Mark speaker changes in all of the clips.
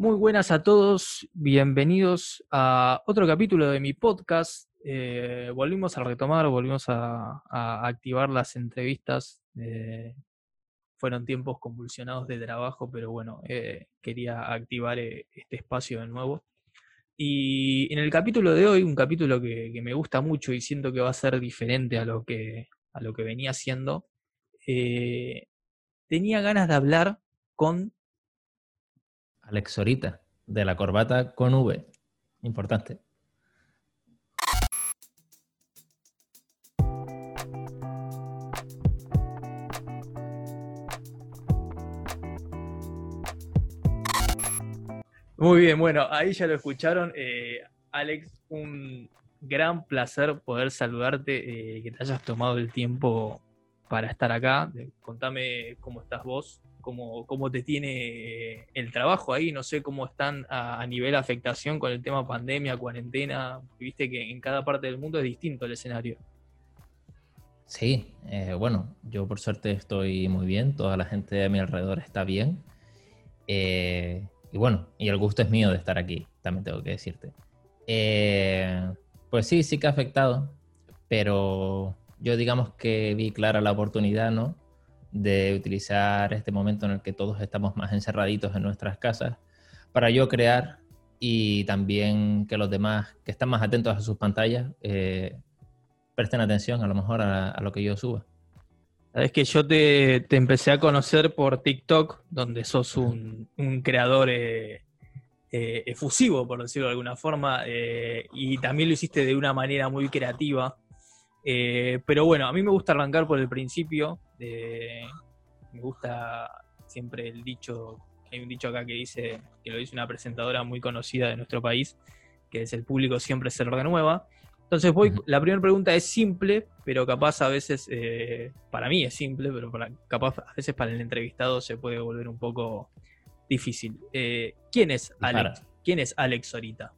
Speaker 1: Muy buenas a todos, bienvenidos a otro capítulo de mi podcast. Eh, volvimos a retomar, volvimos a, activar las entrevistas. Eh, fueron tiempos convulsionados de trabajo, pero bueno, eh, quería activar este espacio de nuevo. Y en el capítulo de hoy, un capítulo que, me gusta mucho y siento que va a ser diferente a lo que, a lo que venía haciendo, tenía ganas de hablar con
Speaker 2: Alex Sorita, de la corbata con V. Importante.
Speaker 1: Muy bien, bueno, ahí ya lo escucharon. Eh, Alex, un gran placer poder saludarte, eh, que te hayas tomado el tiempo para estar acá. Contame cómo estás vos, cómo, cómo te tiene el trabajo ahí, no sé cómo están a, nivel afectación con el tema pandemia, cuarentena, viste que en cada parte del mundo es distinto el escenario.
Speaker 2: Sí, eh, bueno, yo por suerte estoy muy bien, toda la gente de mi alrededor está bien. Eh, y bueno, y el gusto es mío de estar aquí, también tengo que decirte. Eh, pues sí, sí que ha afectado, pero yo digamos que vi clara la oportunidad, ¿no? de utilizar este momento en el que todos estamos más encerraditos en nuestras casas para yo crear y también que los demás que están más atentos a sus pantallas eh, presten atención a lo mejor a, lo que yo suba.
Speaker 1: Sabes que yo te, empecé a conocer por TikTok, donde sos un, creador eh, eh, efusivo, por decirlo de alguna forma, y también lo hiciste de una manera muy creativa. Pero bueno, a mí me gusta arrancar por el principio, me gusta siempre el dicho, hay un dicho acá que dice, que lo dice una presentadora muy conocida de nuestro país, que es el público siempre se renueva. Entonces voy, la primera pregunta es simple, pero capaz a veces, eh, para mí es simple, pero para, capaz a veces para el entrevistado se puede volver un poco difícil. Eh, ¿Quién es Alex? ¿Quién es Alex ahorita?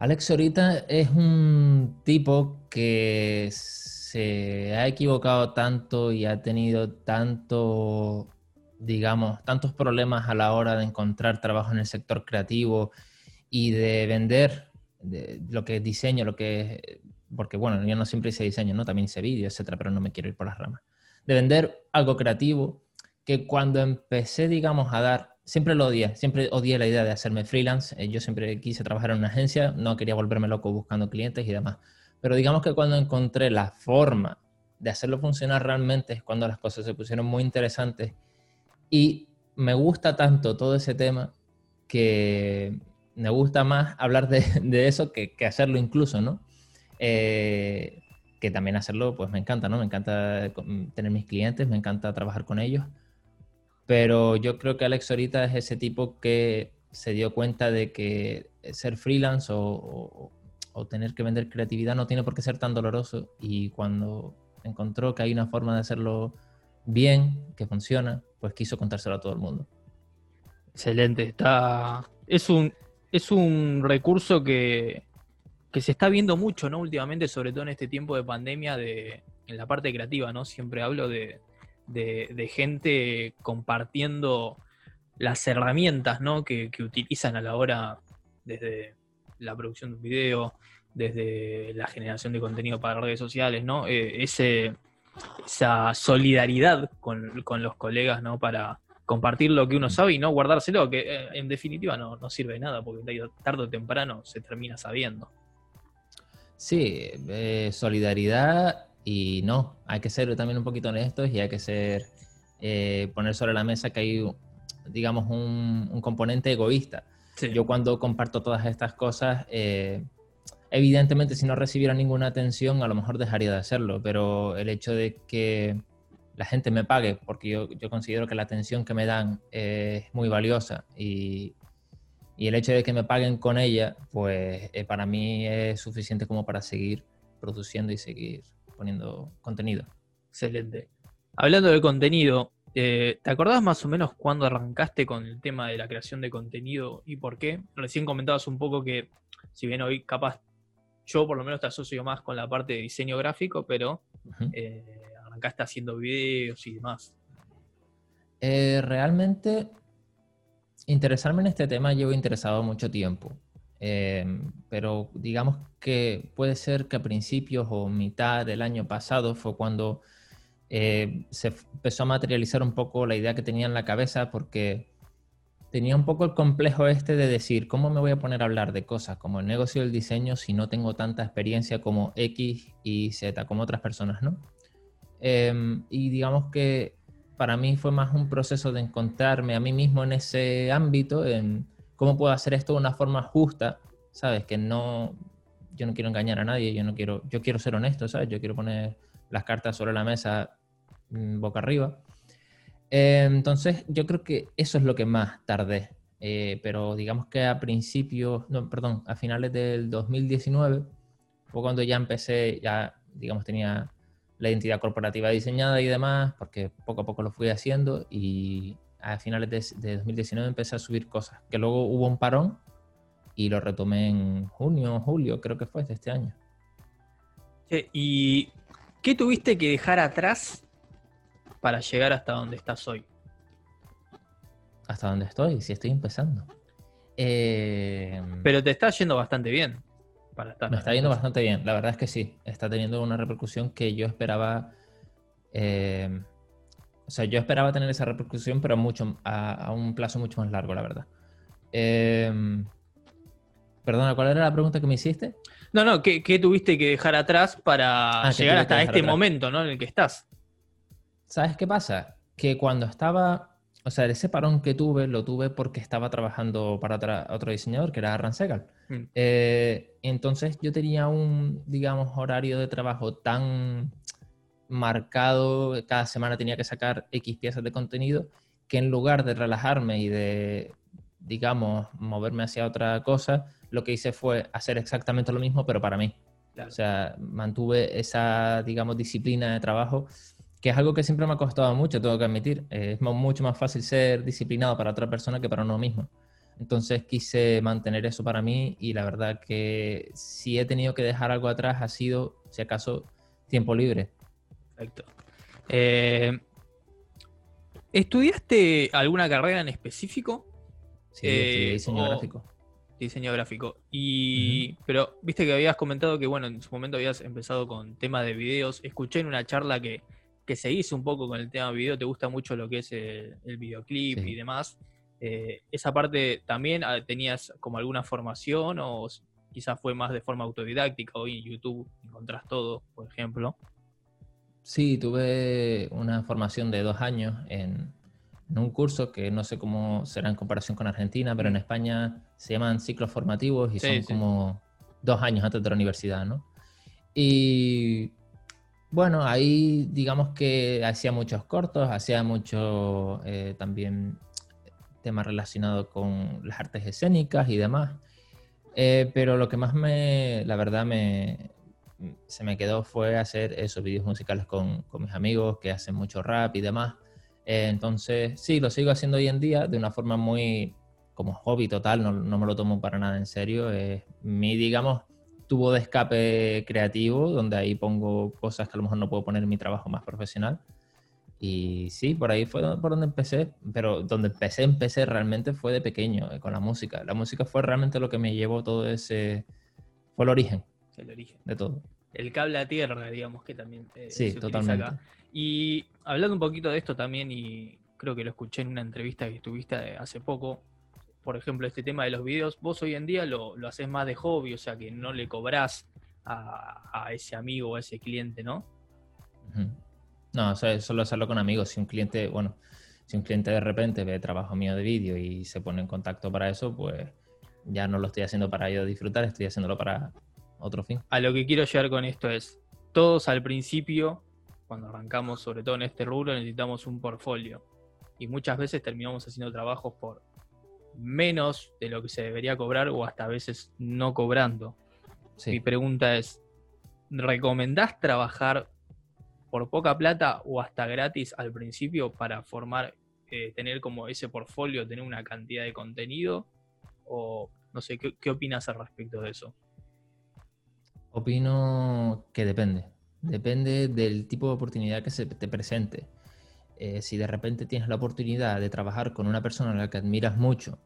Speaker 2: Alex ahorita es un tipo que se ha equivocado tanto y ha tenido tanto, digamos, tantos problemas a la hora de encontrar trabajo en el sector creativo y de vender lo que es diseño, lo que es, porque bueno, yo no siempre hice diseño, ¿no? También hice vídeo, etcétera, pero no me quiero ir por las ramas. De vender algo creativo que cuando empecé, digamos, a dar, siempre lo odié, siempre odié la idea de hacerme freelance, eh, yo siempre quise trabajar en una agencia, no quería volverme loco buscando clientes y demás pero digamos que cuando encontré la forma de hacerlo funcionar realmente es cuando las cosas se pusieron muy interesantes. Y me gusta tanto todo ese tema que me gusta más hablar de, eso que, hacerlo incluso, ¿no? Eh, que también hacerlo, pues me encanta, ¿no? Me encanta tener mis clientes, me encanta trabajar con ellos. Pero yo creo que Alex ahorita es ese tipo que se dio cuenta de que ser freelance o tener que vender creatividad no tiene por qué ser tan doloroso y cuando encontró que hay una forma de hacerlo bien, que funciona, pues quiso contárselo a todo el mundo.
Speaker 1: Excelente, está es un es un recurso que, se está viendo mucho, ¿no? Últimamente, sobre todo en este tiempo de pandemia, de, en la parte creativa, ¿no? Siempre hablo de, de, gente compartiendo las herramientas. Que, utilizan a la hora desde la producción de un video, desde la generación de contenido para redes sociales, ¿no? Eh, esa solidaridad con, los colegas, ¿no? Para compartir lo que uno sabe y no guardárselo, que eh, en definitiva no, no sirve de nada, porque tarde o temprano se termina sabiendo.
Speaker 2: Sí, eh, solidaridad y no, hay que ser también un poquito honestos y hay que ser, poner sobre la mesa que hay, digamos, un componente egoísta. Yo cuando comparto todas estas cosas, eh, evidentemente si no recibiera ninguna atención, a lo mejor dejaría de hacerlo, pero el hecho de que la gente me pague, porque yo, yo considero que la atención que me dan es muy valiosa y, y, el hecho de que me paguen con ella, pues eh, para mí es suficiente como para seguir produciendo y seguir poniendo contenido.
Speaker 1: Excelente. Hablando de contenido, eh, ¿Te acordás más o menos cuándo arrancaste con el tema de la creación de contenido y por qué? Recién comentabas un poco que, si bien hoy capaz yo por lo menos te asocio más con la parte de diseño gráfico, pero eh, arrancaste haciendo videos y demás.
Speaker 2: Eh, realmente interesarme en este tema llevo interesado mucho tiempo. Em, pero digamos que puede ser que a principios o mitad del año pasado fue cuando eh, se empezó a materializar un poco la idea que tenía en la cabeza porque tenía un poco el complejo este de decir, ¿cómo me voy a poner a hablar de cosas como el negocio del diseño si no tengo tanta experiencia como X y Z, como otras personas, ¿no? Em, y digamos que para mí fue más un proceso de encontrarme a mí mismo en ese ámbito, en cómo puedo hacer esto de una forma justa, ¿sabes? Que no, yo no quiero engañar a nadie, yo no quiero, yo quiero ser honesto, ¿sabes? Yo quiero poner las cartas sobre la mesa mm, boca arriba. Eh, entonces, yo creo que eso es lo que más tardé. Eh, pero digamos que a principios, no, perdón, a finales del 2019 fue cuando ya empecé, ya, digamos, tenía la identidad corporativa diseñada y demás, porque poco a poco lo fui haciendo y a finales de, 2019 empecé a subir cosas, que luego hubo un parón y lo retomé en junio, julio, creo que fue de este año.
Speaker 1: ¿Y qué tuviste que dejar atrás para llegar hasta donde estás hoy?
Speaker 2: ¿Hasta donde estoy? Si estoy empezando.
Speaker 1: Eh, Pero te está yendo bastante bien.
Speaker 2: Para estar me está yendo bastante bien, la verdad es que sí. Está teniendo una repercusión que yo esperaba. Eh, o sea, yo esperaba tener esa repercusión, pero mucho, a, un plazo mucho más largo, la verdad. Eh, perdona, ¿cuál era la pregunta que me hiciste?
Speaker 1: No, no, ¿qué, tuviste que dejar atrás para ah, llegar hasta este momento ¿no? en el que estás?
Speaker 2: ¿Sabes qué pasa? Que cuando estaba, o sea, ese parón que tuve, lo tuve porque estaba trabajando para otro diseñador, que era Arran Segal. Mm. Eh, entonces yo tenía un, digamos, horario de trabajo tan marcado, cada semana tenía que sacar X piezas de contenido, que en lugar de relajarme y de, digamos, moverme hacia otra cosa, lo que hice fue hacer exactamente lo mismo, pero para mí. O sea, mantuve esa, digamos, disciplina de trabajo, que es algo que siempre me ha costado mucho, tengo que admitir. Es mucho más fácil ser disciplinado para otra persona que para uno mismo. Entonces quise mantener eso para mí y la verdad que si he tenido que dejar algo atrás ha sido, si acaso, tiempo libre.
Speaker 1: Perfecto. Eh, ¿Estudiaste alguna carrera en específico?
Speaker 2: Sí, eh, diseño gráfico.
Speaker 1: Diseño gráfico. Y, pero viste que habías comentado que, bueno, en su momento habías empezado con tema de videos. Escuché en una charla que, que se hizo un poco con el tema de video. Te gusta mucho lo que es el, videoclip y demás. Eh, ¿Esa parte también ah, tenías como alguna formación o quizás fue más de forma autodidáctica? Hoy en YouTube encontrás todo, por ejemplo.
Speaker 2: Sí, tuve una formación de dos años en, un curso que no sé cómo será en comparación con Argentina, pero en España se llaman ciclos formativos y son como dos años antes de la universidad, ¿no? Y bueno, ahí digamos que hacía muchos cortos, hacía mucho eh, también temas relacionados con las artes escénicas y demás. Eh, pero lo que más me, la verdad, me, se me quedó fue hacer esos vídeos musicales con, con, mis amigos que hacen mucho rap y demás. Eh, entonces, sí, lo sigo haciendo hoy en día de una forma muy como hobby total, no, no me lo tomo para nada en serio. Es mi, digamos, tubo de escape creativo, donde ahí pongo cosas que a lo mejor no puedo poner en mi trabajo más profesional. Y sí, por ahí fue por donde empecé, pero donde empecé, empecé realmente fue de pequeño, eh, con la música. La música fue realmente lo que me llevó todo ese, fue el origen
Speaker 1: el origen.
Speaker 2: De todo.
Speaker 1: El cable a tierra, digamos, que también
Speaker 2: eh, sí, se totalmente. acá.
Speaker 1: Y hablando un poquito de esto también, y creo que lo escuché en una entrevista que estuviste hace poco, por ejemplo, este tema de los videos, vos hoy en día lo, lo haces más de hobby, o sea que no le cobrás a, ese amigo o a ese cliente, ¿no?
Speaker 2: No, o sea, solo hacerlo con amigos. Si un cliente, bueno, si un cliente de repente ve trabajo mío de vídeo y se pone en contacto para eso, pues ya no lo estoy haciendo para yo disfrutar, estoy haciéndolo para, otro fin.
Speaker 1: A lo que quiero llegar con esto es, todos al principio, cuando arrancamos, sobre todo en este rubro, necesitamos un portfolio. Y muchas veces terminamos haciendo trabajos por menos de lo que se debería cobrar o hasta a veces no cobrando. Mi pregunta es, ¿recomendás trabajar por poca plata o hasta gratis al principio para formar, eh, tener como ese portfolio, tener una cantidad de contenido? O no sé, qué opinas al respecto de eso?
Speaker 2: Opino que depende. Depende del tipo de oportunidad que se te presente. eh, si de repente tienes la oportunidad de trabajar con una persona a la que admiras mucho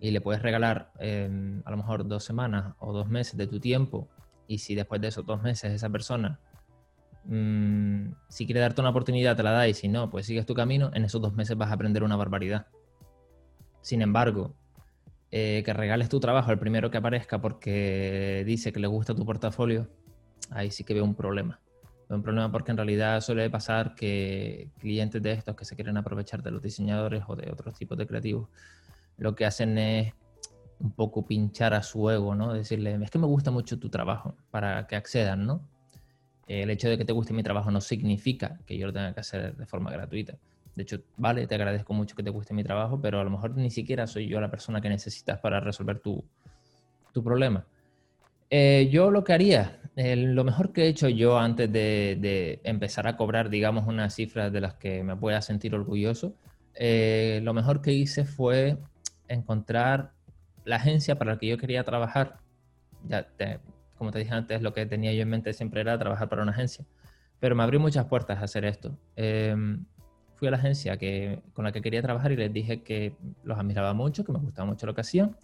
Speaker 2: y le puedes regalar em, a lo mejor dos semanas o dos meses de tu tiempo, y si después de esos dos meses esa persona, mm, si quiere darte una oportunidad, te la da, y si no, pues sigues tu camino, en esos dos meses vas a aprender una barbaridad. Sin embargo, eh, que regales tu trabajo al primero que aparezca porque dice que le gusta tu portafolio, ahí sí que veo un problema. Veo un problema porque en realidad suele pasar que clientes de estos que se quieren aprovechar de los diseñadores o de otros tipos de creativos, lo que hacen es un poco pinchar a su ego, ¿no? Decirle, es que me gusta mucho tu trabajo para que accedan, ¿no? El hecho de que te guste mi trabajo no significa que yo lo tenga que hacer de forma gratuita. De hecho, vale, te agradezco mucho que te guste mi trabajo, pero a lo mejor ni siquiera soy yo la persona que necesitas para resolver tu, problema. Eh, yo lo que haría, lo mejor que he hecho yo antes de, empezar a cobrar, digamos, unas cifras de las que me pueda sentir orgulloso, eh, lo mejor que hice fue encontrar la agencia para la que yo quería trabajar. Ya como te dije antes, lo que tenía yo en mente siempre era trabajar para una agencia. Pero me abrió muchas puertas a hacer esto. Fui a la agencia que, con la que quería trabajar y les dije que los admiraba mucho, que me gustaba mucho lo que hacían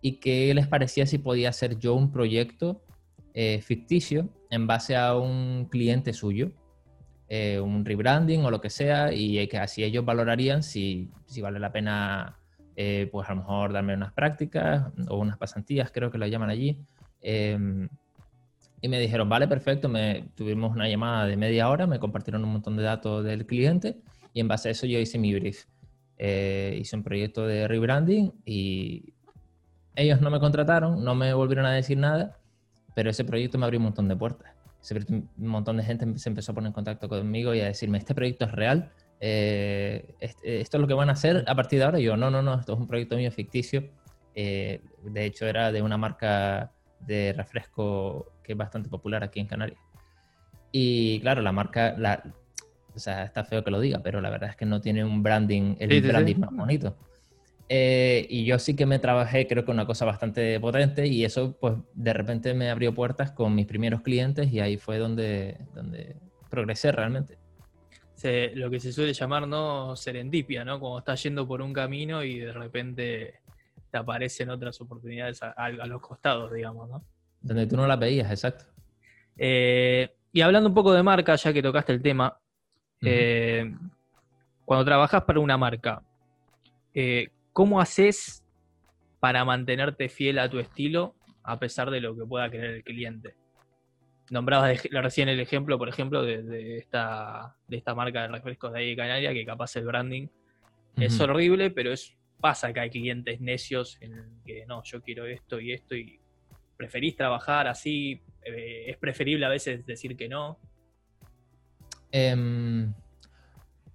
Speaker 2: y que les parecía si podía hacer yo un proyecto eh, ficticio en base a un cliente suyo, eh, un rebranding o lo que sea, y que así ellos valorarían si, si vale la pena, eh, pues a lo mejor darme unas prácticas o unas pasantías, creo que lo llaman allí. Em, y me dijeron, vale, perfecto, me, tuvimos una llamada de media hora, me compartieron un montón de datos del cliente y en base a eso yo hice mi brief. Eh, hice un proyecto de rebranding y ellos no me contrataron, no me volvieron a decir nada, pero ese proyecto me abrió un montón de puertas. un montón de gente se empezó a poner en contacto conmigo y a decirme, este proyecto es real, eh, esto es lo que van a hacer a partir de ahora. Y yo, no, no, no, esto es un proyecto mío ficticio. Eh, de hecho, era de una marca de refresco que es bastante popular aquí en Canarias. Y claro, la marca, la, o sea, está feo que lo diga, pero la verdad es que no tiene un branding, el branding más bonito. Eh, y yo sí que me trabajé, creo que una cosa bastante potente, y eso, pues, de repente me abrió puertas con mis primeros clientes, y ahí fue donde, donde progresé realmente.
Speaker 1: lo que se suele llamar, ¿no? Serendipia, ¿no? Como estás yendo por un camino y de repente te aparecen otras oportunidades a, los costados, digamos, ¿no?
Speaker 2: Donde tú no las veías, exacto.
Speaker 1: Eh, y hablando un poco de marca, ya que tocaste el tema, eh, cuando trabajas para una marca, eh, ¿cómo haces para mantenerte fiel a tu estilo a pesar de lo que pueda querer el cliente? Nombrabas recién el ejemplo, por ejemplo, de, esta, de esta marca de refrescos de ahí de Canaria, que capaz el branding es horrible, pero es, pasa que hay clientes necios en que no, yo quiero esto y esto y preferís trabajar así, eh, es preferible a veces decir que no.
Speaker 2: Em,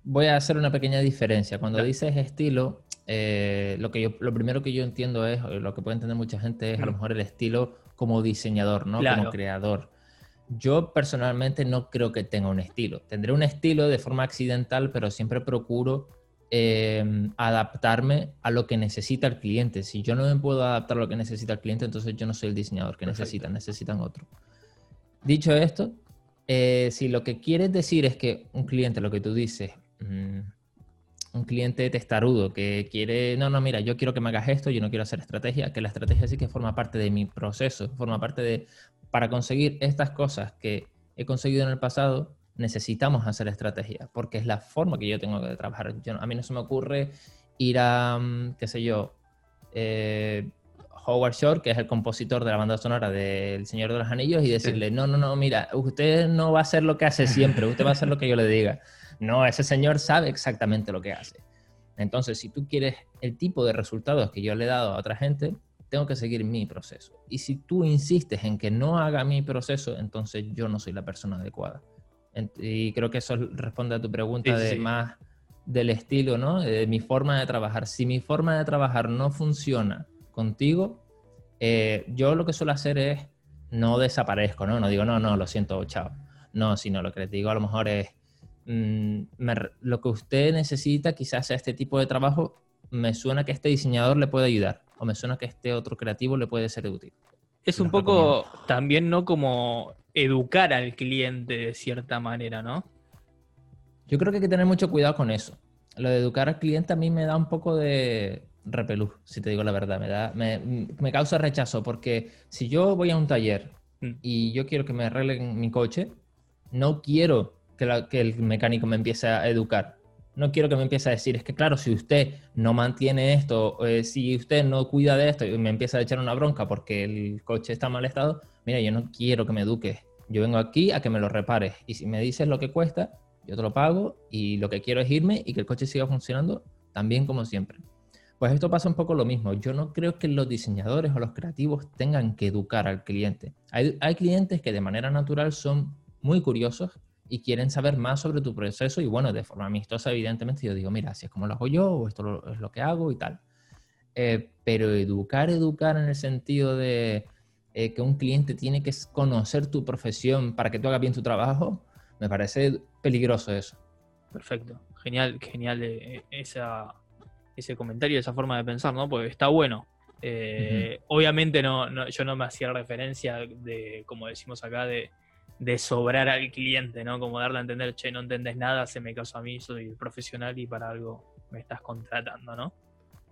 Speaker 2: voy a hacer una pequeña diferencia. Cuando dices estilo, eh, lo, que yo, lo primero que yo entiendo es, lo que puede entender mucha gente es a lo mejor el estilo como diseñador, ¿no? Como creador. Yo personalmente no creo que tenga un estilo. Tendré un estilo de forma accidental, pero siempre procuro em, adaptarme a lo que necesita el cliente. Si yo no me puedo adaptar a lo que necesita el cliente, entonces yo no soy el diseñador que necesitan, necesitan otro. Dicho esto, eh, si lo que quieres decir es que un cliente, lo que tú dices, mm, un cliente testarudo que quiere, no, no, mira, yo quiero que me hagas esto, yo no quiero hacer estrategia, que la estrategia sí que forma parte de mi proceso, forma parte de, para conseguir estas cosas que he conseguido en el pasado, necesitamos hacer estrategia, porque es la forma que yo tengo de trabajar. a mí no se me ocurre ir a, mm, qué sé yo, eh, Howard Shore, que es el compositor de la banda sonora del Señor de los Anillos, y decirle, no, no, no, mira, usted no va a hacer lo que hace siempre, usted va a hacer lo que yo le diga. No, ese señor sabe exactamente lo que hace. Entonces, si tú quieres el tipo de resultados que yo le he dado a otra gente, tengo que seguir mi proceso. Y si tú insistes en que no haga mi proceso, entonces yo no soy la persona adecuada. Y creo que eso responde a tu pregunta de más del estilo, ¿no? De mi forma de trabajar. Si mi forma de trabajar no funciona contigo, eh, yo lo que suelo hacer es no desaparezco, ¿no? No digo, no, no, lo siento, chao. No, sino lo que les digo a lo mejor es, mm, lo que usted necesita quizás sea este tipo de trabajo, me suena que este diseñador le puede ayudar o me suena que este otro creativo le puede ser útil.
Speaker 1: Es un poco también, ¿no? Como educar al cliente de cierta manera, ¿no?
Speaker 2: Yo creo que hay que tener mucho cuidado con eso. Lo de educar al cliente a mí me da un poco de repelús, si te digo la verdad. Me, da, me, causa rechazo porque si yo voy a un taller mm. y yo quiero que me arreglen mi coche, no quiero que, que el mecánico me empiece a educar no quiero que me empiece a decir, es que claro, si usted no mantiene esto, eh, si usted no cuida de esto y me empieza a echar una bronca porque el coche está en mal estado, mira, yo no quiero que me eduques. Yo vengo aquí a que me lo repares. Y si me dices lo que cuesta, yo te lo pago y lo que quiero es irme y que el coche siga funcionando también como siempre. Pues esto pasa un poco lo mismo. Yo no creo que los diseñadores o los creativos tengan que educar al cliente. Hay, clientes que de manera natural son muy curiosos y quieren saber más sobre tu proceso y bueno, de forma amistosa, evidentemente, yo digo, mira, si es como lo hago yo o esto es lo que hago y tal. Eh, pero educar, educar en el sentido de eh, que un cliente tiene que conocer tu profesión para que tú hagas bien tu trabajo, me parece peligroso eso.
Speaker 1: Perfecto, genial, genial eh, esa, ese comentario, esa forma de pensar, ¿no? Porque está bueno. Obviamente no, yo no me hacía referencia de, como decimos acá, de, de sobrar al cliente, ¿no? Como darle a entender, che, no entendés nada, se me caso a mí, soy profesional y para algo me estás contratando, ¿no?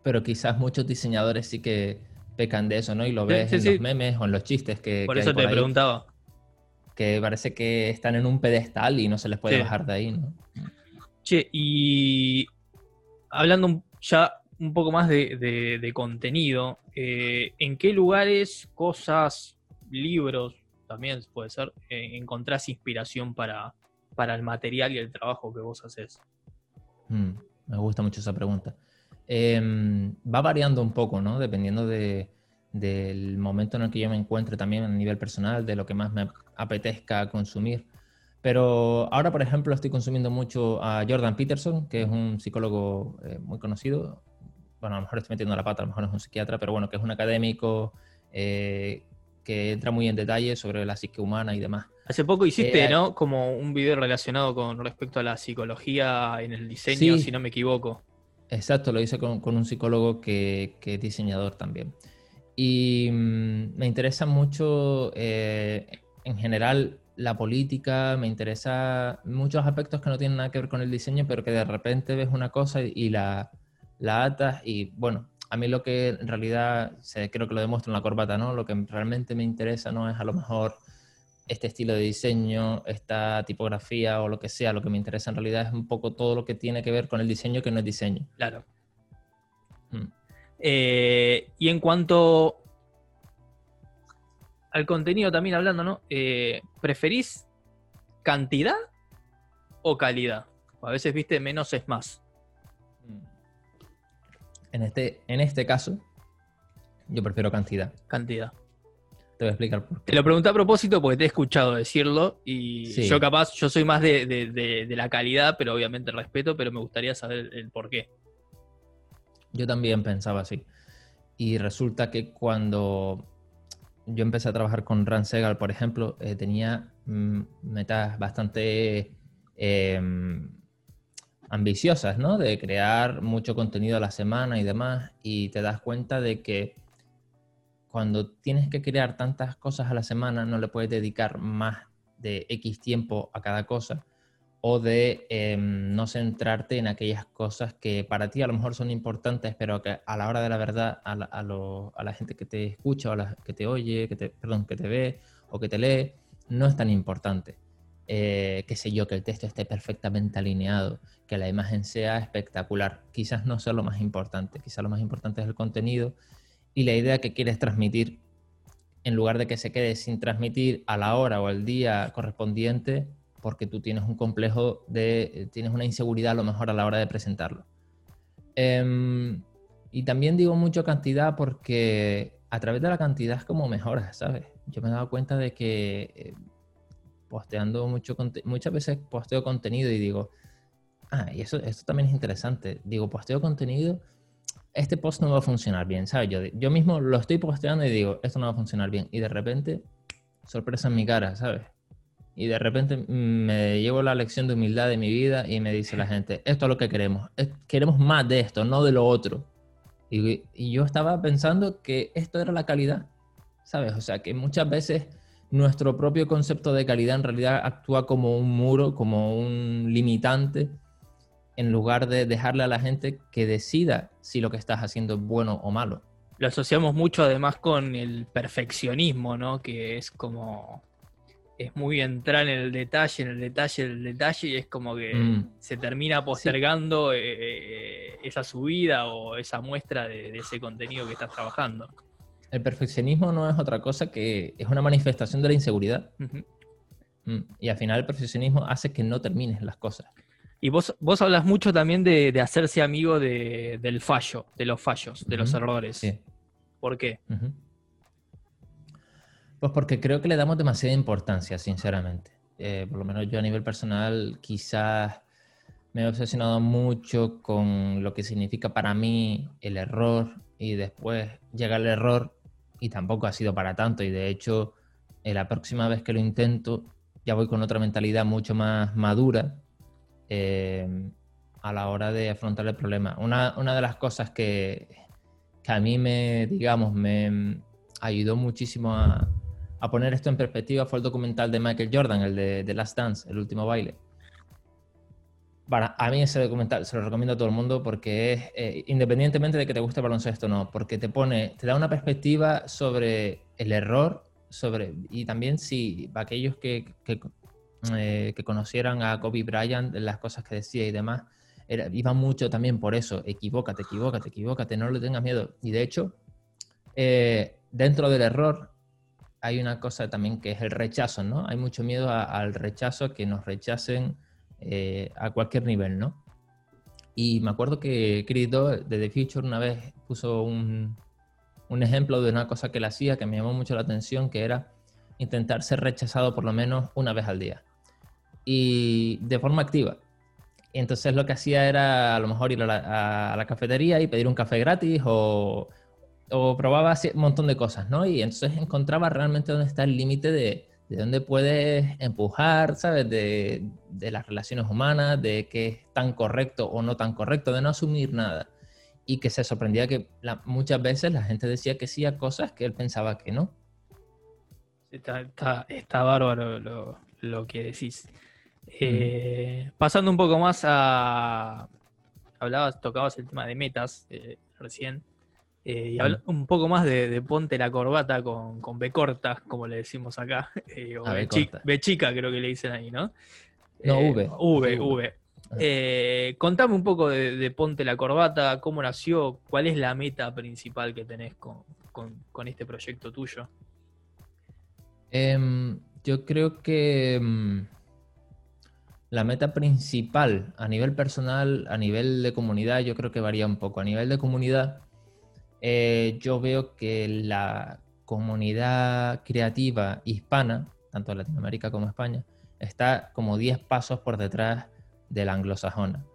Speaker 2: Pero quizás muchos diseñadores sí que pecan de eso, ¿no? Y lo ves en los memes o en los chistes que...
Speaker 1: Por eso te he preguntado.
Speaker 2: Que parece que están en un pedestal y no se les puede bajar de ahí, ¿no?
Speaker 1: Che, y hablando ya un poco más de, contenido, eh, ¿en qué lugares, cosas, libros, también puede ser, eh, encontrás inspiración para, para el material y el trabajo que vos haces?
Speaker 2: Mm, me gusta mucho esa pregunta. Em, va variando un poco, ¿no? Dependiendo del momento en el que yo me encuentre también a nivel personal, de lo que más me apetezca consumir. Pero ahora, por ejemplo, estoy consumiendo mucho a Jordan Peterson, que es un psicólogo eh, muy conocido. Bueno, a lo mejor estoy metiendo la pata, a lo mejor es un psiquiatra, pero bueno, que es un académico eh, que entra muy en detalle sobre la psique humana y demás.
Speaker 1: Hace poco hiciste, eh, ¿no? Como un video relacionado con respecto a la psicología en el diseño, si no me equivoco.
Speaker 2: Exacto, lo hice con, un psicólogo que, es diseñador también. Y mm, me interesa mucho, en general, la política, me interesa muchos aspectos que no tienen nada que ver con el diseño, pero que de repente ves una cosa y, la, la atas y bueno, a mí lo que en realidad, creo que lo demuestra en la corbata, ¿no? Lo que realmente me interesa no es a lo mejor este estilo de diseño, esta tipografía o lo que sea. Lo que me interesa en realidad es un poco todo lo que tiene que ver con el diseño que no es diseño.
Speaker 1: Claro. Mm. Eh, y en cuanto al contenido también hablando, ¿no? Eh, ¿Preferís cantidad o calidad? A veces, viste, menos es más.
Speaker 2: En este, en este caso, yo prefiero cantidad.
Speaker 1: Cantidad.
Speaker 2: Te voy a explicar por
Speaker 1: qué. Te lo pregunté a propósito porque te he escuchado decirlo y yo capaz, yo soy más de, la calidad, pero obviamente respeto, pero me gustaría saber el, por qué.
Speaker 2: Yo también pensaba así. Y resulta que cuando yo empecé a trabajar con Ran Segal, por ejemplo, eh, tenía mm, metas bastante em, ambiciosas, ¿no? De crear mucho contenido a la semana y demás, y te das cuenta de que cuando tienes que crear tantas cosas a la semana, no le puedes dedicar más de X tiempo a cada cosa, o de em, no centrarte en aquellas cosas que para ti a lo mejor son importantes, pero que a la hora de la verdad, a la, a la gente que te escucha o a la que te oye, que te, perdón, que te ve o que te lee, no es tan importante. Eh, qué sé yo, que el texto esté perfectamente alineado, que la imagen sea espectacular. Quizás no sea lo más importante, quizás lo más importante es el contenido y la idea que quieres transmitir, en lugar de que se quede sin transmitir a la hora o al día correspondiente, porque tú tienes un complejo de, tienes una inseguridad a lo mejor a la hora de presentarlo. Em, y también digo mucho cantidad porque a través de la cantidad es como mejoras, ¿sabes? Yo me he dado cuenta de que eh, posteando mucho muchas veces posteo contenido y digo, ah, y eso esto también es interesante. Digo, posteo contenido, este post no va a funcionar bien, ¿sabes? Yo, yo mismo lo estoy posteando y digo, esto no va a funcionar bien. Y de repente, sorpresa en mi cara, ¿sabes? Y de repente me llevo la lección de humildad de mi vida y me dice la gente, esto es lo que queremos, queremos más de esto, no de lo otro. Y, yo estaba pensando que esto era la calidad, ¿sabes? O sea, que muchas veces nuestro propio concepto de calidad en realidad actúa como un muro, como un limitante, en lugar de dejarle a la gente que decida si lo que estás haciendo es bueno o malo.
Speaker 1: Lo asociamos mucho además con el perfeccionismo, ¿no? Que es como es muy entrar en el detalle, en el detalle, en el detalle, y es como que mm. se termina postergando eh, eh, esa subida o esa muestra de, ese contenido que estás trabajando.
Speaker 2: El perfeccionismo no es otra cosa que es una manifestación de la inseguridad. Mm. Y al final el perfeccionismo hace que no termines las cosas.
Speaker 1: Y vos, vos hablas mucho también de, hacerse amigo del fallo, de los fallos, de los errores. ¿Por qué?
Speaker 2: Pues porque creo que le damos demasiada importancia, sinceramente. Eh, por lo menos yo a nivel personal quizás me he obsesionado mucho con lo que significa para mí el error y después llega el error y tampoco ha sido para tanto y de hecho eh, la próxima vez que lo intento ya voy con otra mentalidad mucho más madura eh, a la hora de afrontar el problema. Una, una de las cosas que, que, a mí me, digamos, me ayudó muchísimo a, a poner esto en perspectiva fue el documental de Michael Jordan, el de The Last Dance, el último baile. Para, a mí ese documental se lo recomiendo a todo el mundo porque es, eh, independientemente de que te guste el baloncesto o no, porque te pone, te da una perspectiva sobre el error, sobre, y también si aquellos que, que, eh, que conocieran a Kobe Bryant, las cosas que decía y demás, era, iba mucho también por eso, equivócate, equivócate, equivócate, no le tengas miedo. Y de hecho, eh, dentro del error hay una cosa también que es el rechazo, ¿no? Hay mucho miedo al rechazo, que nos rechacen eh, a cualquier nivel, ¿no? Y me acuerdo que Chris de The Future una vez puso un, ejemplo de una cosa que él hacía que me llamó mucho la atención, que era intentar ser rechazado por lo menos una vez al día. Y de forma activa. entonces lo que hacía era a lo mejor ir a la, a la cafetería y pedir un café gratis o o probaba un montón de cosas, ¿no? Y entonces encontraba realmente dónde está el límite de, de dónde puedes empujar, ¿sabes? De, de, las relaciones humanas, de qué es tan correcto o no tan correcto, de no asumir nada. Y que se sorprendía que muchas veces la gente decía que sí a cosas que él pensaba que no.
Speaker 1: Está, está, bárbaro lo, lo, que decís. Eh, pasando un poco más a... Hablabas, tocabas el tema de metas eh, recién. Eh, y habla un poco más de, ponte la corbata con, con, B corta, como le decimos acá. Eh, o B, chica, creo que le dicen ahí, ¿no?
Speaker 2: No,
Speaker 1: eh,
Speaker 2: V.
Speaker 1: V, V. contame un poco de, Ponte la Corbata, cómo nació, cuál es la meta principal que tenés con, este proyecto tuyo.
Speaker 2: Em, yo creo que em, la meta principal a nivel personal, a nivel de comunidad, yo creo que varía un poco. A nivel de comunidad, eh, yo veo que la comunidad creativa hispana, tanto Latinoamérica como España, está como 10 pasos por detrás de la anglosajona.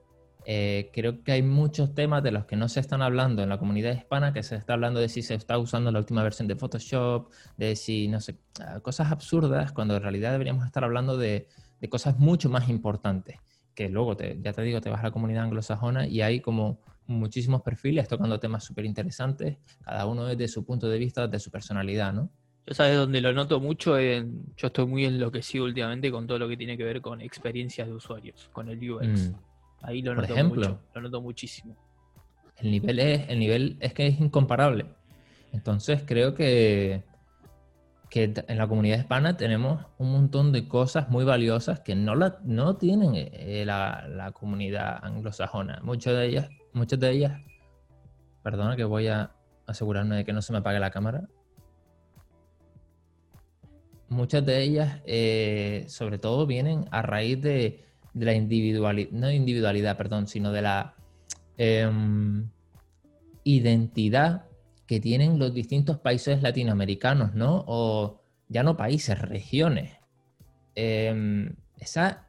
Speaker 2: Eh, creo que hay muchos temas de los que no se están hablando en la comunidad hispana, que se está hablando de si se está usando la última versión de Photoshop, de si, no sé, ah, cosas absurdas, cuando en realidad deberíamos estar hablando de, de cosas mucho más importantes, que luego, ya te digo, te vas a la comunidad anglosajona y hay como muchísimos perfiles tocando temas súper interesantes, cada uno desde su punto de vista, de su personalidad, ¿no?
Speaker 1: Yo sabes donde lo noto mucho, en, yo estoy muy enloquecido últimamente con todo lo que tiene que ver con experiencias de usuarios, con el UX. Mm. Ahí lo noto mucho, lo noto muchísimo.
Speaker 2: El nivel es, el nivel es que es incomparable. Entonces creo que, que en la comunidad hispana tenemos un montón de cosas muy valiosas que no, la, no tienen eh, la, la comunidad anglosajona. Muchas de ellas muchas de ellas, perdona que voy a asegurarme de que no se me apague la cámara. Muchas de ellas, eh, sobre todo, vienen a raíz de, la individualidad, no individualidad, perdón, sino de la em, identidad que tienen los distintos países latinoamericanos, ¿no? O ya no países, regiones. Em,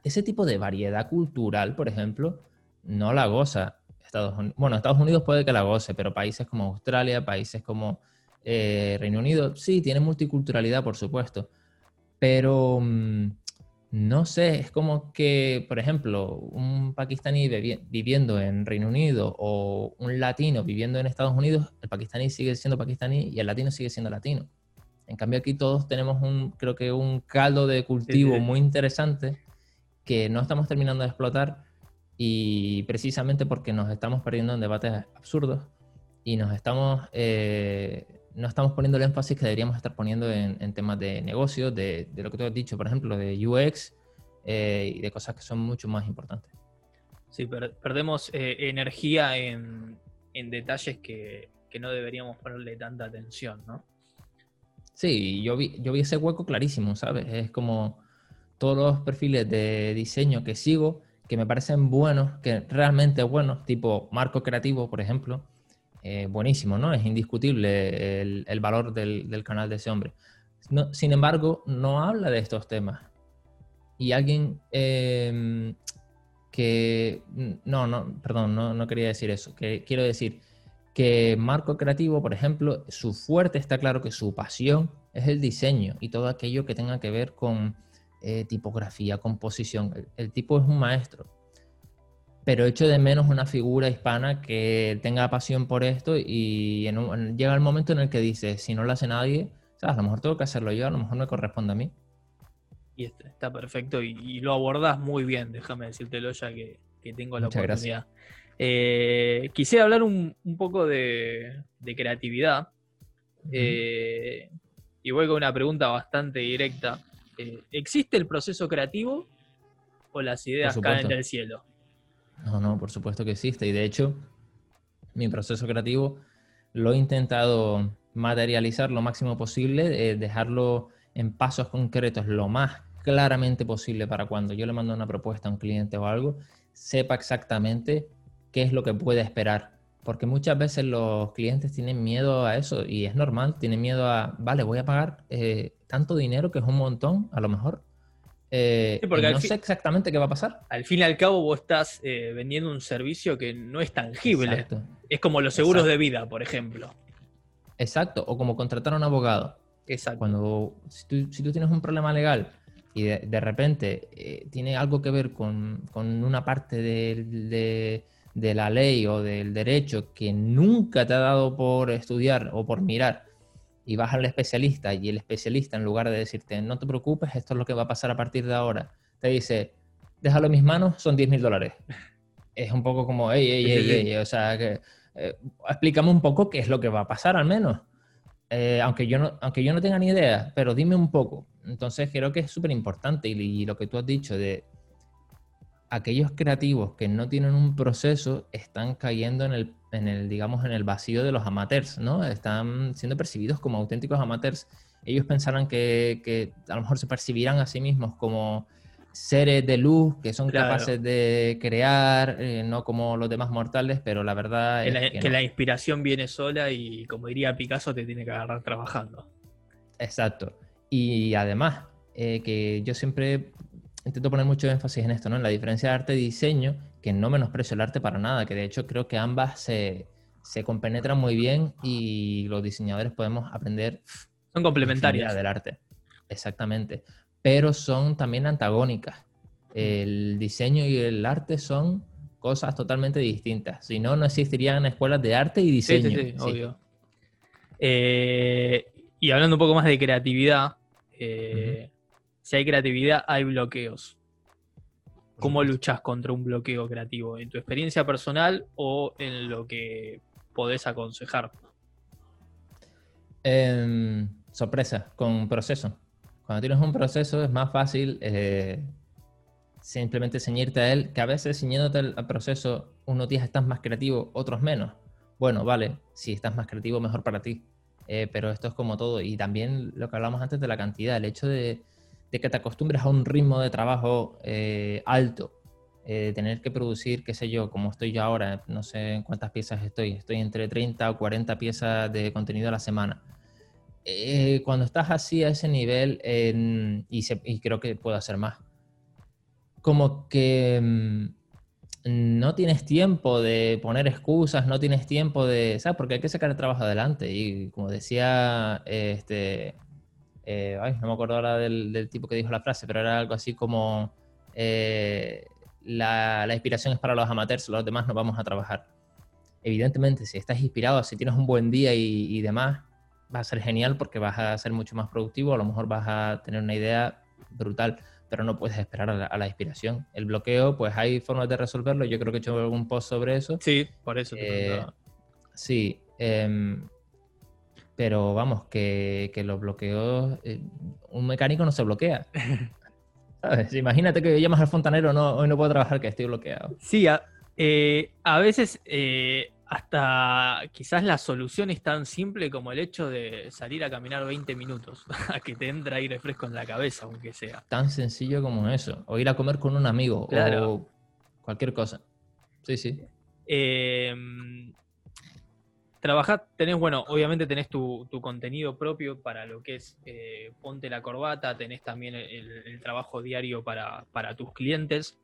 Speaker 2: ese tipo de variedad cultural, por ejemplo, no la goza Estados Unidos. Bueno, Estados Unidos puede que la goce, pero países como Australia, países como eh, Reino Unido, sí, tienen multiculturalidad, por supuesto. Pero mm, no sé, es como que, por ejemplo, un pakistaní viviendo en Reino Unido o un latino viviendo en Estados Unidos, el pakistaní sigue siendo pakistaní y el latino sigue siendo latino. En cambio aquí todos tenemos un, creo que un caldo de cultivo muy interesante que no estamos terminando de explotar y precisamente porque nos estamos perdiendo en debates absurdos y nos estamos, eh, no estamos poniendo el énfasis que deberíamos estar poniendo en, temas de negocio, de, lo que tú has dicho, por ejemplo, de UX eh, y de cosas que son mucho más importantes.
Speaker 1: Sí, perdemos eh, energía en, detalles que, que no deberíamos ponerle tanta atención, ¿no?
Speaker 2: Sí, yo vi, yo vi ese hueco clarísimo, ¿sabes? Es como todos los perfiles de diseño que sigo, que me parecen buenos, que realmente buenos, tipo marco creativo, por ejemplo, eh, buenísimo, ¿no? Es indiscutible el, valor del, canal de ese hombre. sin embargo, no habla de estos temas. Y alguien em, que... No, no, perdón, no, no quería decir eso. Que, quiero decir, que Marco Creativo, por ejemplo, su fuerte está claro que su pasión es el diseño y todo aquello que tenga que ver con eh, tipografía, composición. El, tipo es un maestro, pero echo de menos una figura hispana que tenga pasión por esto y llega el momento en el que dice, si no lo hace nadie, a lo mejor tengo que hacerlo yo, a lo mejor me corresponde a mí.
Speaker 1: Y está, perfecto y, lo abordas muy bien, déjame decírtelo ya que, tengo la oportunidad. Eh, quisiera hablar un, poco de, creatividad. Eh, y voy con una pregunta bastante directa. Eh, ¿Existe el proceso creativo o las ideas caen del cielo?
Speaker 2: No, no, por supuesto que existe. Y de hecho, mi proceso creativo lo he intentado materializar lo máximo posible, dejarlo en pasos concretos lo más claramente posible para cuando yo le mando una propuesta a un cliente o algo, sepa exactamente qué es lo que puede esperar. Porque muchas veces los clientes tienen miedo a eso y es normal, tienen miedo a, vale, voy a pagar eh, tanto dinero que es un montón, a lo mejor. Eh, porque no sé exactamente qué va a pasar.
Speaker 1: Al fin y al cabo vos estás eh, vendiendo un servicio que no es tangible. Es como los seguros de vida, por ejemplo.
Speaker 2: Exacto, o como contratar a un abogado. Exacto. Cuando, si tú, tienes un problema legal y de, repente tiene algo que ver con, una parte de de la ley o del derecho que nunca te ha dado por estudiar o por mirar y vas al especialista y el especialista en lugar de decirte no te preocupes, esto es lo que va a pasar a partir de ahora, te dice déjalo en mis manos, son 10 mil dólares. Es un poco como, ey, ey, ey, ey, o sea, que, eh, explícame un poco qué es lo que va a pasar al menos. Eh, aunque, yo no, aunque yo no tenga ni idea, pero dime un poco. Entonces creo que es súper importante y, lo que tú has dicho de aquellos creativos que no tienen un proceso están cayendo en el, en el, digamos, en el vacío de los amateurs, ¿no? Están siendo percibidos como auténticos amateurs. Ellos pensarán que, que a lo mejor se percibirán a sí mismos como seres de luz que son capaces de crear, eh, no como los demás mortales, pero la verdad
Speaker 1: es que, la inspiración viene sola y como diría Picasso te tiene que agarrar trabajando.
Speaker 2: Exacto. Y además, eh, que yo siempre intento poner mucho énfasis en esto, ¿no? En la diferencia de arte y diseño, que no menosprecio el arte para nada, que de hecho creo que ambas se, compenetran muy bien y los diseñadores podemos aprender.
Speaker 1: Son complementarias.
Speaker 2: Del arte. Exactamente. Pero son también antagónicas. El diseño y el arte son cosas totalmente distintas. Si no, no existirían escuelas de arte y diseño. Sí, sí, sí, obvio.
Speaker 1: Eh, y hablando un poco más de creatividad, eh, si hay creatividad, hay bloqueos. ¿Cómo luchas contra un bloqueo creativo? ¿En tu experiencia personal o en lo que podés aconsejar?
Speaker 2: Em, sorpresa, con proceso. Cuando tienes un proceso es más fácil eh, simplemente ceñirte a él, que a veces ciñéndote al proceso unos días estás más creativo, otros menos. Bueno, vale, si estás más creativo, mejor para ti. Eh, pero esto es como todo. Y también lo que hablamos antes de la cantidad, el hecho de de que te acostumbres a un ritmo de trabajo eh, alto, eh, tener que producir, qué sé yo, como estoy yo ahora, no sé en cuántas piezas estoy, estoy entre 30 o 40 piezas de contenido a la semana. Eh, cuando estás así a ese nivel, y, creo que puedo hacer más, como que mm, no tienes tiempo de poner excusas, no tienes tiempo de, ¿sabes? Porque hay que sacar el trabajo adelante. Y como decía este, eh, no me acuerdo ahora del, tipo que dijo la frase, pero era algo así como eh, la, inspiración es para los amateurs, los demás no vamos a trabajar. Evidentemente, si estás inspirado, si tienes un buen día y, demás, va a ser genial porque vas a ser mucho más productivo, a lo mejor vas a tener una idea brutal, pero no puedes esperar a la, inspiración. El bloqueo, pues hay formas de resolverlo, yo creo que he hecho algún post sobre eso.
Speaker 1: Sí, por eso. Te
Speaker 2: eh, sí, em, pero vamos, que, los bloqueos, eh, un mecánico no se bloquea. Imagínate que llamas al fontanero, no, hoy no puedo trabajar, que estoy bloqueado.
Speaker 1: Sí, a, eh, veces eh, hasta quizás la solución es tan simple como el hecho de salir a caminar 20 minutos, a que te entre aire fresco en la cabeza, aunque sea.
Speaker 2: Tan sencillo como eso, o ir a comer con un amigo, o cualquier cosa. Sí, sí.
Speaker 1: Eh, trabajás, tenés, bueno, obviamente tenés tu, contenido propio para lo que es eh, Ponte la Corbata, tenés también el, trabajo diario para, tus clientes.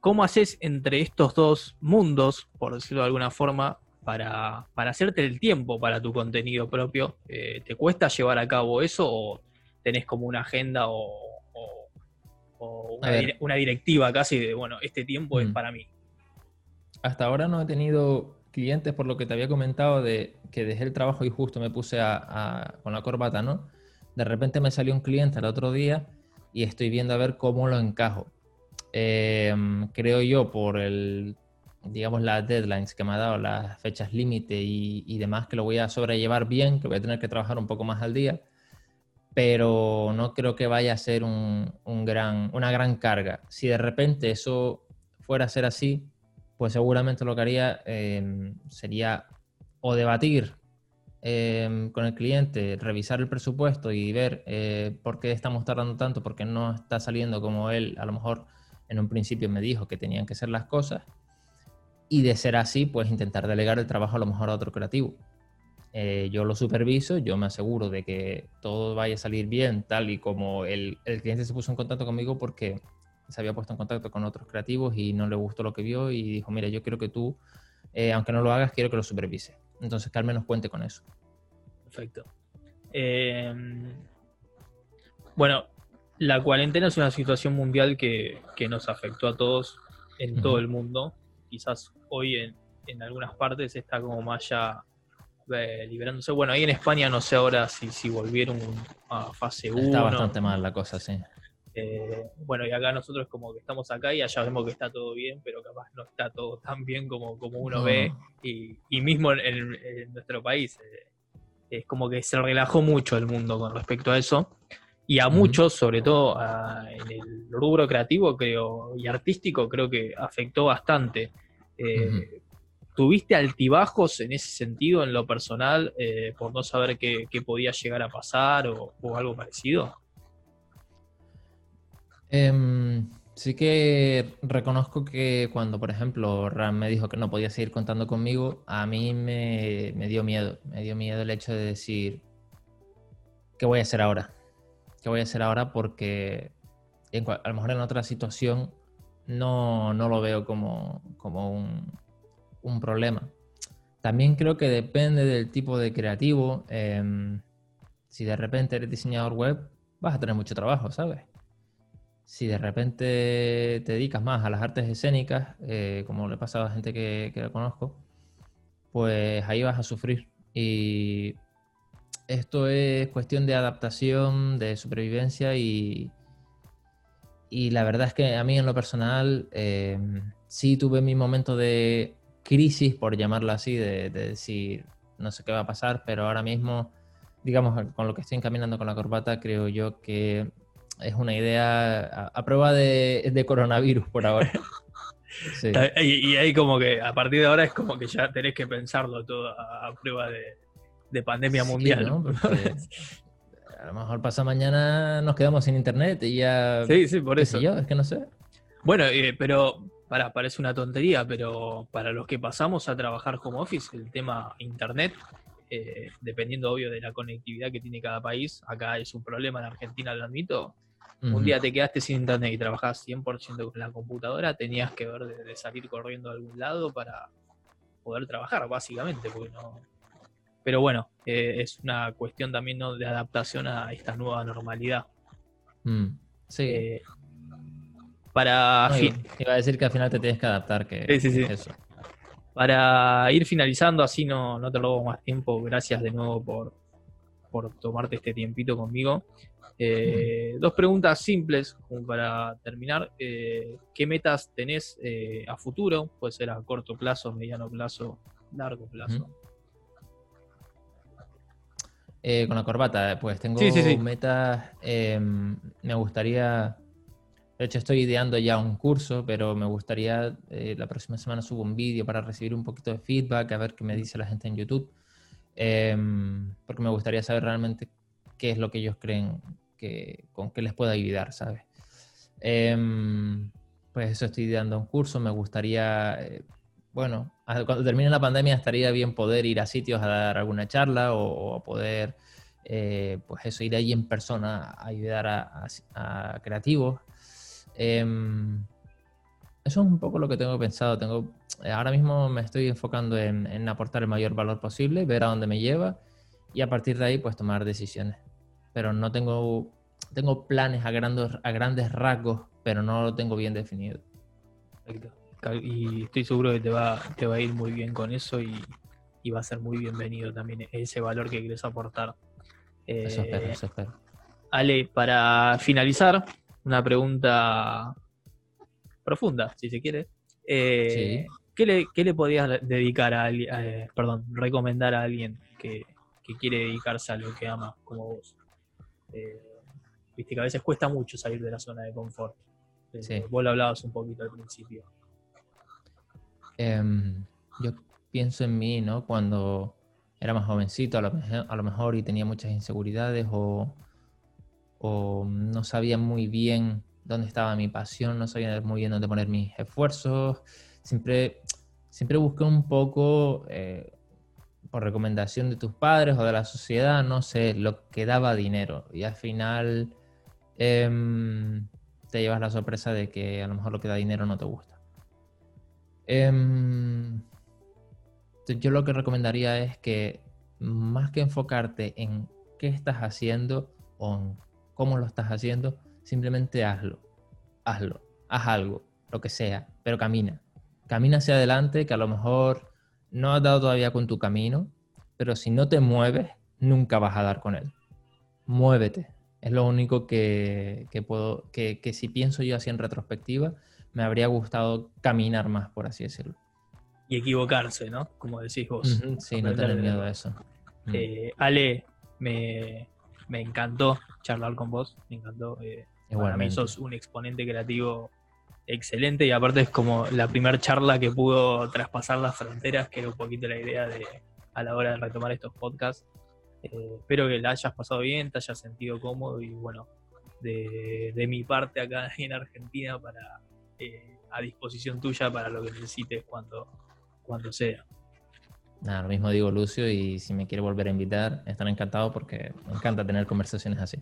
Speaker 1: ¿Cómo haces entre estos dos mundos, por decirlo de alguna forma, para, hacerte el tiempo para tu contenido propio? Eh, ¿Te cuesta llevar a cabo eso o tenés como una agenda o, una, directiva casi de, bueno, este tiempo es mm. para mí?
Speaker 2: Hasta ahora no he tenido clientes, por lo que te había comentado, de que dejé el trabajo y justo me puse a, con la corbata, ¿no? De repente me salió un cliente el otro día y estoy viendo a ver cómo lo encajo. Em, creo yo por el, digamos, las deadlines que me ha dado, las fechas límite y, demás, que lo voy a sobrellevar bien, que voy a tener que trabajar un poco más al día, pero no creo que vaya a ser un, un gran, una gran carga. Si de repente eso fuera a ser así, pues seguramente lo que haría em, sería o debatir em, con el cliente, revisar el presupuesto y ver eh, por qué estamos tardando tanto, porque no está saliendo como él a lo mejor en un principio me dijo que tenían que ser las cosas. Y de ser así, pues intentar delegar el trabajo a lo mejor a otro creativo. Eh, yo lo superviso, yo me aseguro de que todo vaya a salir bien, tal y como el, el cliente se puso en contacto conmigo porque se había puesto en contacto con otros creativos y no le gustó lo que vio y dijo, mira, yo quiero que tú, eh, aunque no lo hagas, quiero que lo supervise. Entonces, que al menos cuente con eso.
Speaker 1: Perfecto. Em, bueno, la cuarentena es una situación mundial que, nos afectó a todos en todo el mundo. Quizás hoy en, en, algunas partes está como más ya eh, liberándose. Bueno, ahí en España no sé ahora si, si volvieron a fase 1.
Speaker 2: Está bastante mal la cosa, sí.
Speaker 1: Eh, bueno, y acá nosotros como que estamos acá y allá vemos que está todo bien, pero capaz no está todo tan bien como, como uno ve. Y, mismo en, nuestro país eh, es como que se relajó mucho el mundo con respecto a eso. Y a muchos, sobre todo en el rubro creativo creo y artístico, creo que afectó bastante. Eh, ¿Tuviste altibajos en ese sentido, en lo personal, por no saber qué, podía llegar a pasar o algo parecido?
Speaker 2: Em, sí que reconozco que cuando, por ejemplo, Ram me dijo que no podía seguir contando conmigo, a mí me, dio miedo. Me dio miedo el hecho de decir, ¿qué voy a hacer ahora? ¿Qué voy a hacer ahora? Porque a lo mejor en otra situación no, lo veo como, un, problema. También creo que depende del tipo de creativo. Em, si de repente eres diseñador web, vas a tener mucho trabajo, ¿sabes? Si de repente te dedicas más a las artes escénicas, eh, como le pasa a la gente que, que la conozco, pues ahí vas a sufrir. Y esto es cuestión de adaptación, de supervivencia y, y la verdad es que a mí en lo personal eh, sí tuve mi momento de crisis, por llamarlo así, de, de, decir no sé qué va a pasar, pero ahora mismo, digamos, con lo que estoy encaminando con la corbata, creo yo que es una idea a, prueba de, coronavirus por ahora.
Speaker 1: Y, ahí como que a partir de ahora es como que ya tenés que pensarlo todo a, prueba de, pandemia mundial. ¿no?
Speaker 2: a lo mejor pasa mañana nos quedamos sin internet y ya...
Speaker 1: Sí, sí, por eso.
Speaker 2: Yo, es que no sé.
Speaker 1: Bueno, eh, pero para, parece una tontería, pero para los que pasamos a trabajar como office, el tema internet eh, dependiendo obvio de la conectividad que tiene cada país, acá es un problema, en Argentina lo admito, un día te quedaste sin internet y trabajabas 100% con la computadora, tenías que ver de, salir corriendo a algún lado para poder trabajar, básicamente, Pero bueno, eh, es una cuestión también de adaptación a esta nueva normalidad.
Speaker 2: Mm, sí. Eh,
Speaker 1: para...
Speaker 2: iba a decir que al final te tienes que adaptar, que
Speaker 1: sí, sí,
Speaker 2: eso.
Speaker 1: para ir finalizando, así no, no te robo más tiempo, gracias de nuevo por, por tomarte este tiempito conmigo. Eh, dos preguntas simples como para terminar. Eh, ¿Qué metas tenés eh, a futuro? Puede ser a corto plazo, mediano plazo, largo plazo.
Speaker 2: con la corbata, pues tengo metas. Em, me gustaría. De hecho, estoy ideando ya un curso, pero me gustaría. la próxima semana subo un vídeo para recibir un poquito de feedback, a ver qué me dice la gente en YouTube. Em, porque me gustaría saber realmente qué es lo que ellos creen con qué les pueda ayudar, ¿sabes? Em, pues eso estoy dando un curso, me gustaría, eh, bueno, cuando termine la pandemia estaría bien poder ir a sitios a dar alguna charla o, poder, eh, pues eso, ir allí en persona a ayudar a, creativos. Eso es un poco lo que tengo pensado. Tengo, ahora mismo me estoy enfocando en, en aportar el mayor valor posible, ver a dónde me lleva y a partir de ahí pues tomar decisiones pero no tengo, tengo planes a grandes, a grandes rasgos, pero no lo tengo bien definido.
Speaker 1: Y estoy seguro que te va, te va a ir muy bien con eso y, va a ser muy bienvenido también ese valor que quieres aportar.
Speaker 2: eso espero, eh, eso espero.
Speaker 1: Ale, para finalizar, una pregunta profunda, si se quiere. Eh, ¿qué, le, ¿qué, le, podrías dedicar a, alguien, eh, perdón, recomendar a alguien que, que quiere dedicarse a lo que ama como vos? Eh, viste que a veces cuesta mucho salir de la zona de confort. Eh, vos lo hablabas un poquito al principio.
Speaker 2: Em, yo pienso en mí, ¿no? Cuando era más jovencito, a lo, mejor, y tenía muchas inseguridades o, no sabía muy bien dónde estaba mi pasión, no sabía muy bien dónde poner mis esfuerzos. Siempre, siempre busqué un poco eh, por recomendación de tus padres o de la sociedad, no sé, lo que daba dinero. Y al final em, te llevas la sorpresa de que a lo mejor lo que da dinero no te gusta. Em, yo lo que recomendaría es que más que enfocarte en qué estás haciendo o en cómo lo estás haciendo, simplemente hazlo. Hazlo. Haz algo, lo que sea, pero camina. Camina hacia adelante, que a lo mejor no has dado todavía con tu camino, pero si no te mueves, nunca vas a dar con él. Muévete. Es lo único que, puedo, que, si pienso yo así en retrospectiva, me habría gustado caminar más, por así decirlo.
Speaker 1: Y equivocarse, ¿no? Como decís vos.
Speaker 2: Sí, no tener miedo a eso.
Speaker 1: Mm. Eh, Ale, me, encantó charlar con vos, me encantó. Eh, para mí sos un exponente creativo excelente y aparte es como la primera charla que pudo traspasar las fronteras, que era un poquito la idea de, a la hora de retomar estos podcasts. Eh, espero que la hayas pasado bien, te hayas sentido cómodo y bueno, de, mi parte acá en Argentina para eh, a disposición tuya para lo que necesites cuando, cuando sea.
Speaker 2: Nada, lo mismo digo Lucio y si me quiere volver a invitar, estaré encantado porque me encanta tener conversaciones así.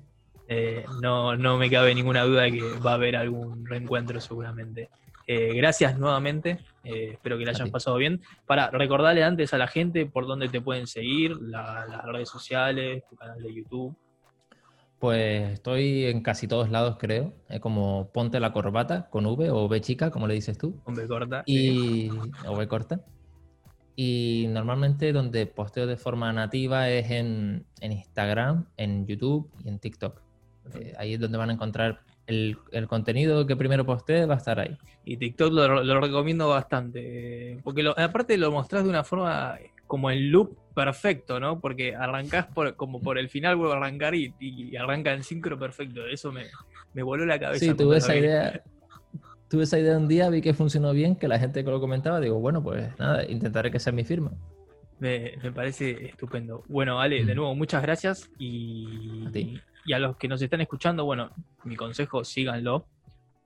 Speaker 1: Eh, no, no me cabe ninguna duda de que va a haber algún reencuentro seguramente. Eh, gracias nuevamente, eh, espero que le hayan pasado bien. Para recordarle antes a la gente por dónde te pueden seguir, las redes sociales, tu canal de YouTube.
Speaker 2: Pues estoy en casi todos lados, creo. Es como ponte la corbata con V o V chica, como le dices tú.
Speaker 1: Con V corta.
Speaker 2: Y, O V corta. Y normalmente donde posteo de forma nativa es en, Instagram, en YouTube y en TikTok. Eh, ahí es donde van a encontrar el, contenido que primero postee va a estar ahí.
Speaker 1: Y TikTok lo, recomiendo bastante, porque aparte lo mostrás de una forma como el loop perfecto, ¿no? Porque arrancás por, como por el final, vuelvo a arrancar y, arranca en sincro perfecto. Eso me, me voló la cabeza.
Speaker 2: Sí, tuve esa idea. Tuve esa idea un día, vi que funcionó bien, que la gente que lo comentaba, digo, bueno, pues nada, intentaré que sea mi firma.
Speaker 1: Me, parece estupendo. Bueno, Ale, de mm. nuevo, muchas gracias y y a los que nos están escuchando, bueno, mi consejo, síganlo.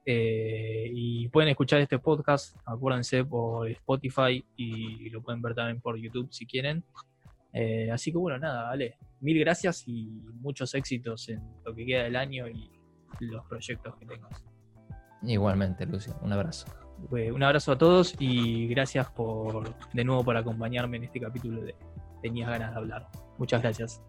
Speaker 1: Eh, y pueden escuchar este podcast, acuérdense, por Spotify y lo pueden ver también por YouTube si quieren. Eh, así que bueno, nada, vale. Mil gracias y muchos éxitos en lo que queda del año y los proyectos que tengas.
Speaker 2: Igualmente, Lucio. Un abrazo.
Speaker 1: un abrazo a todos y gracias por de nuevo por acompañarme en este capítulo de Tenías ganas de hablar. Muchas gracias.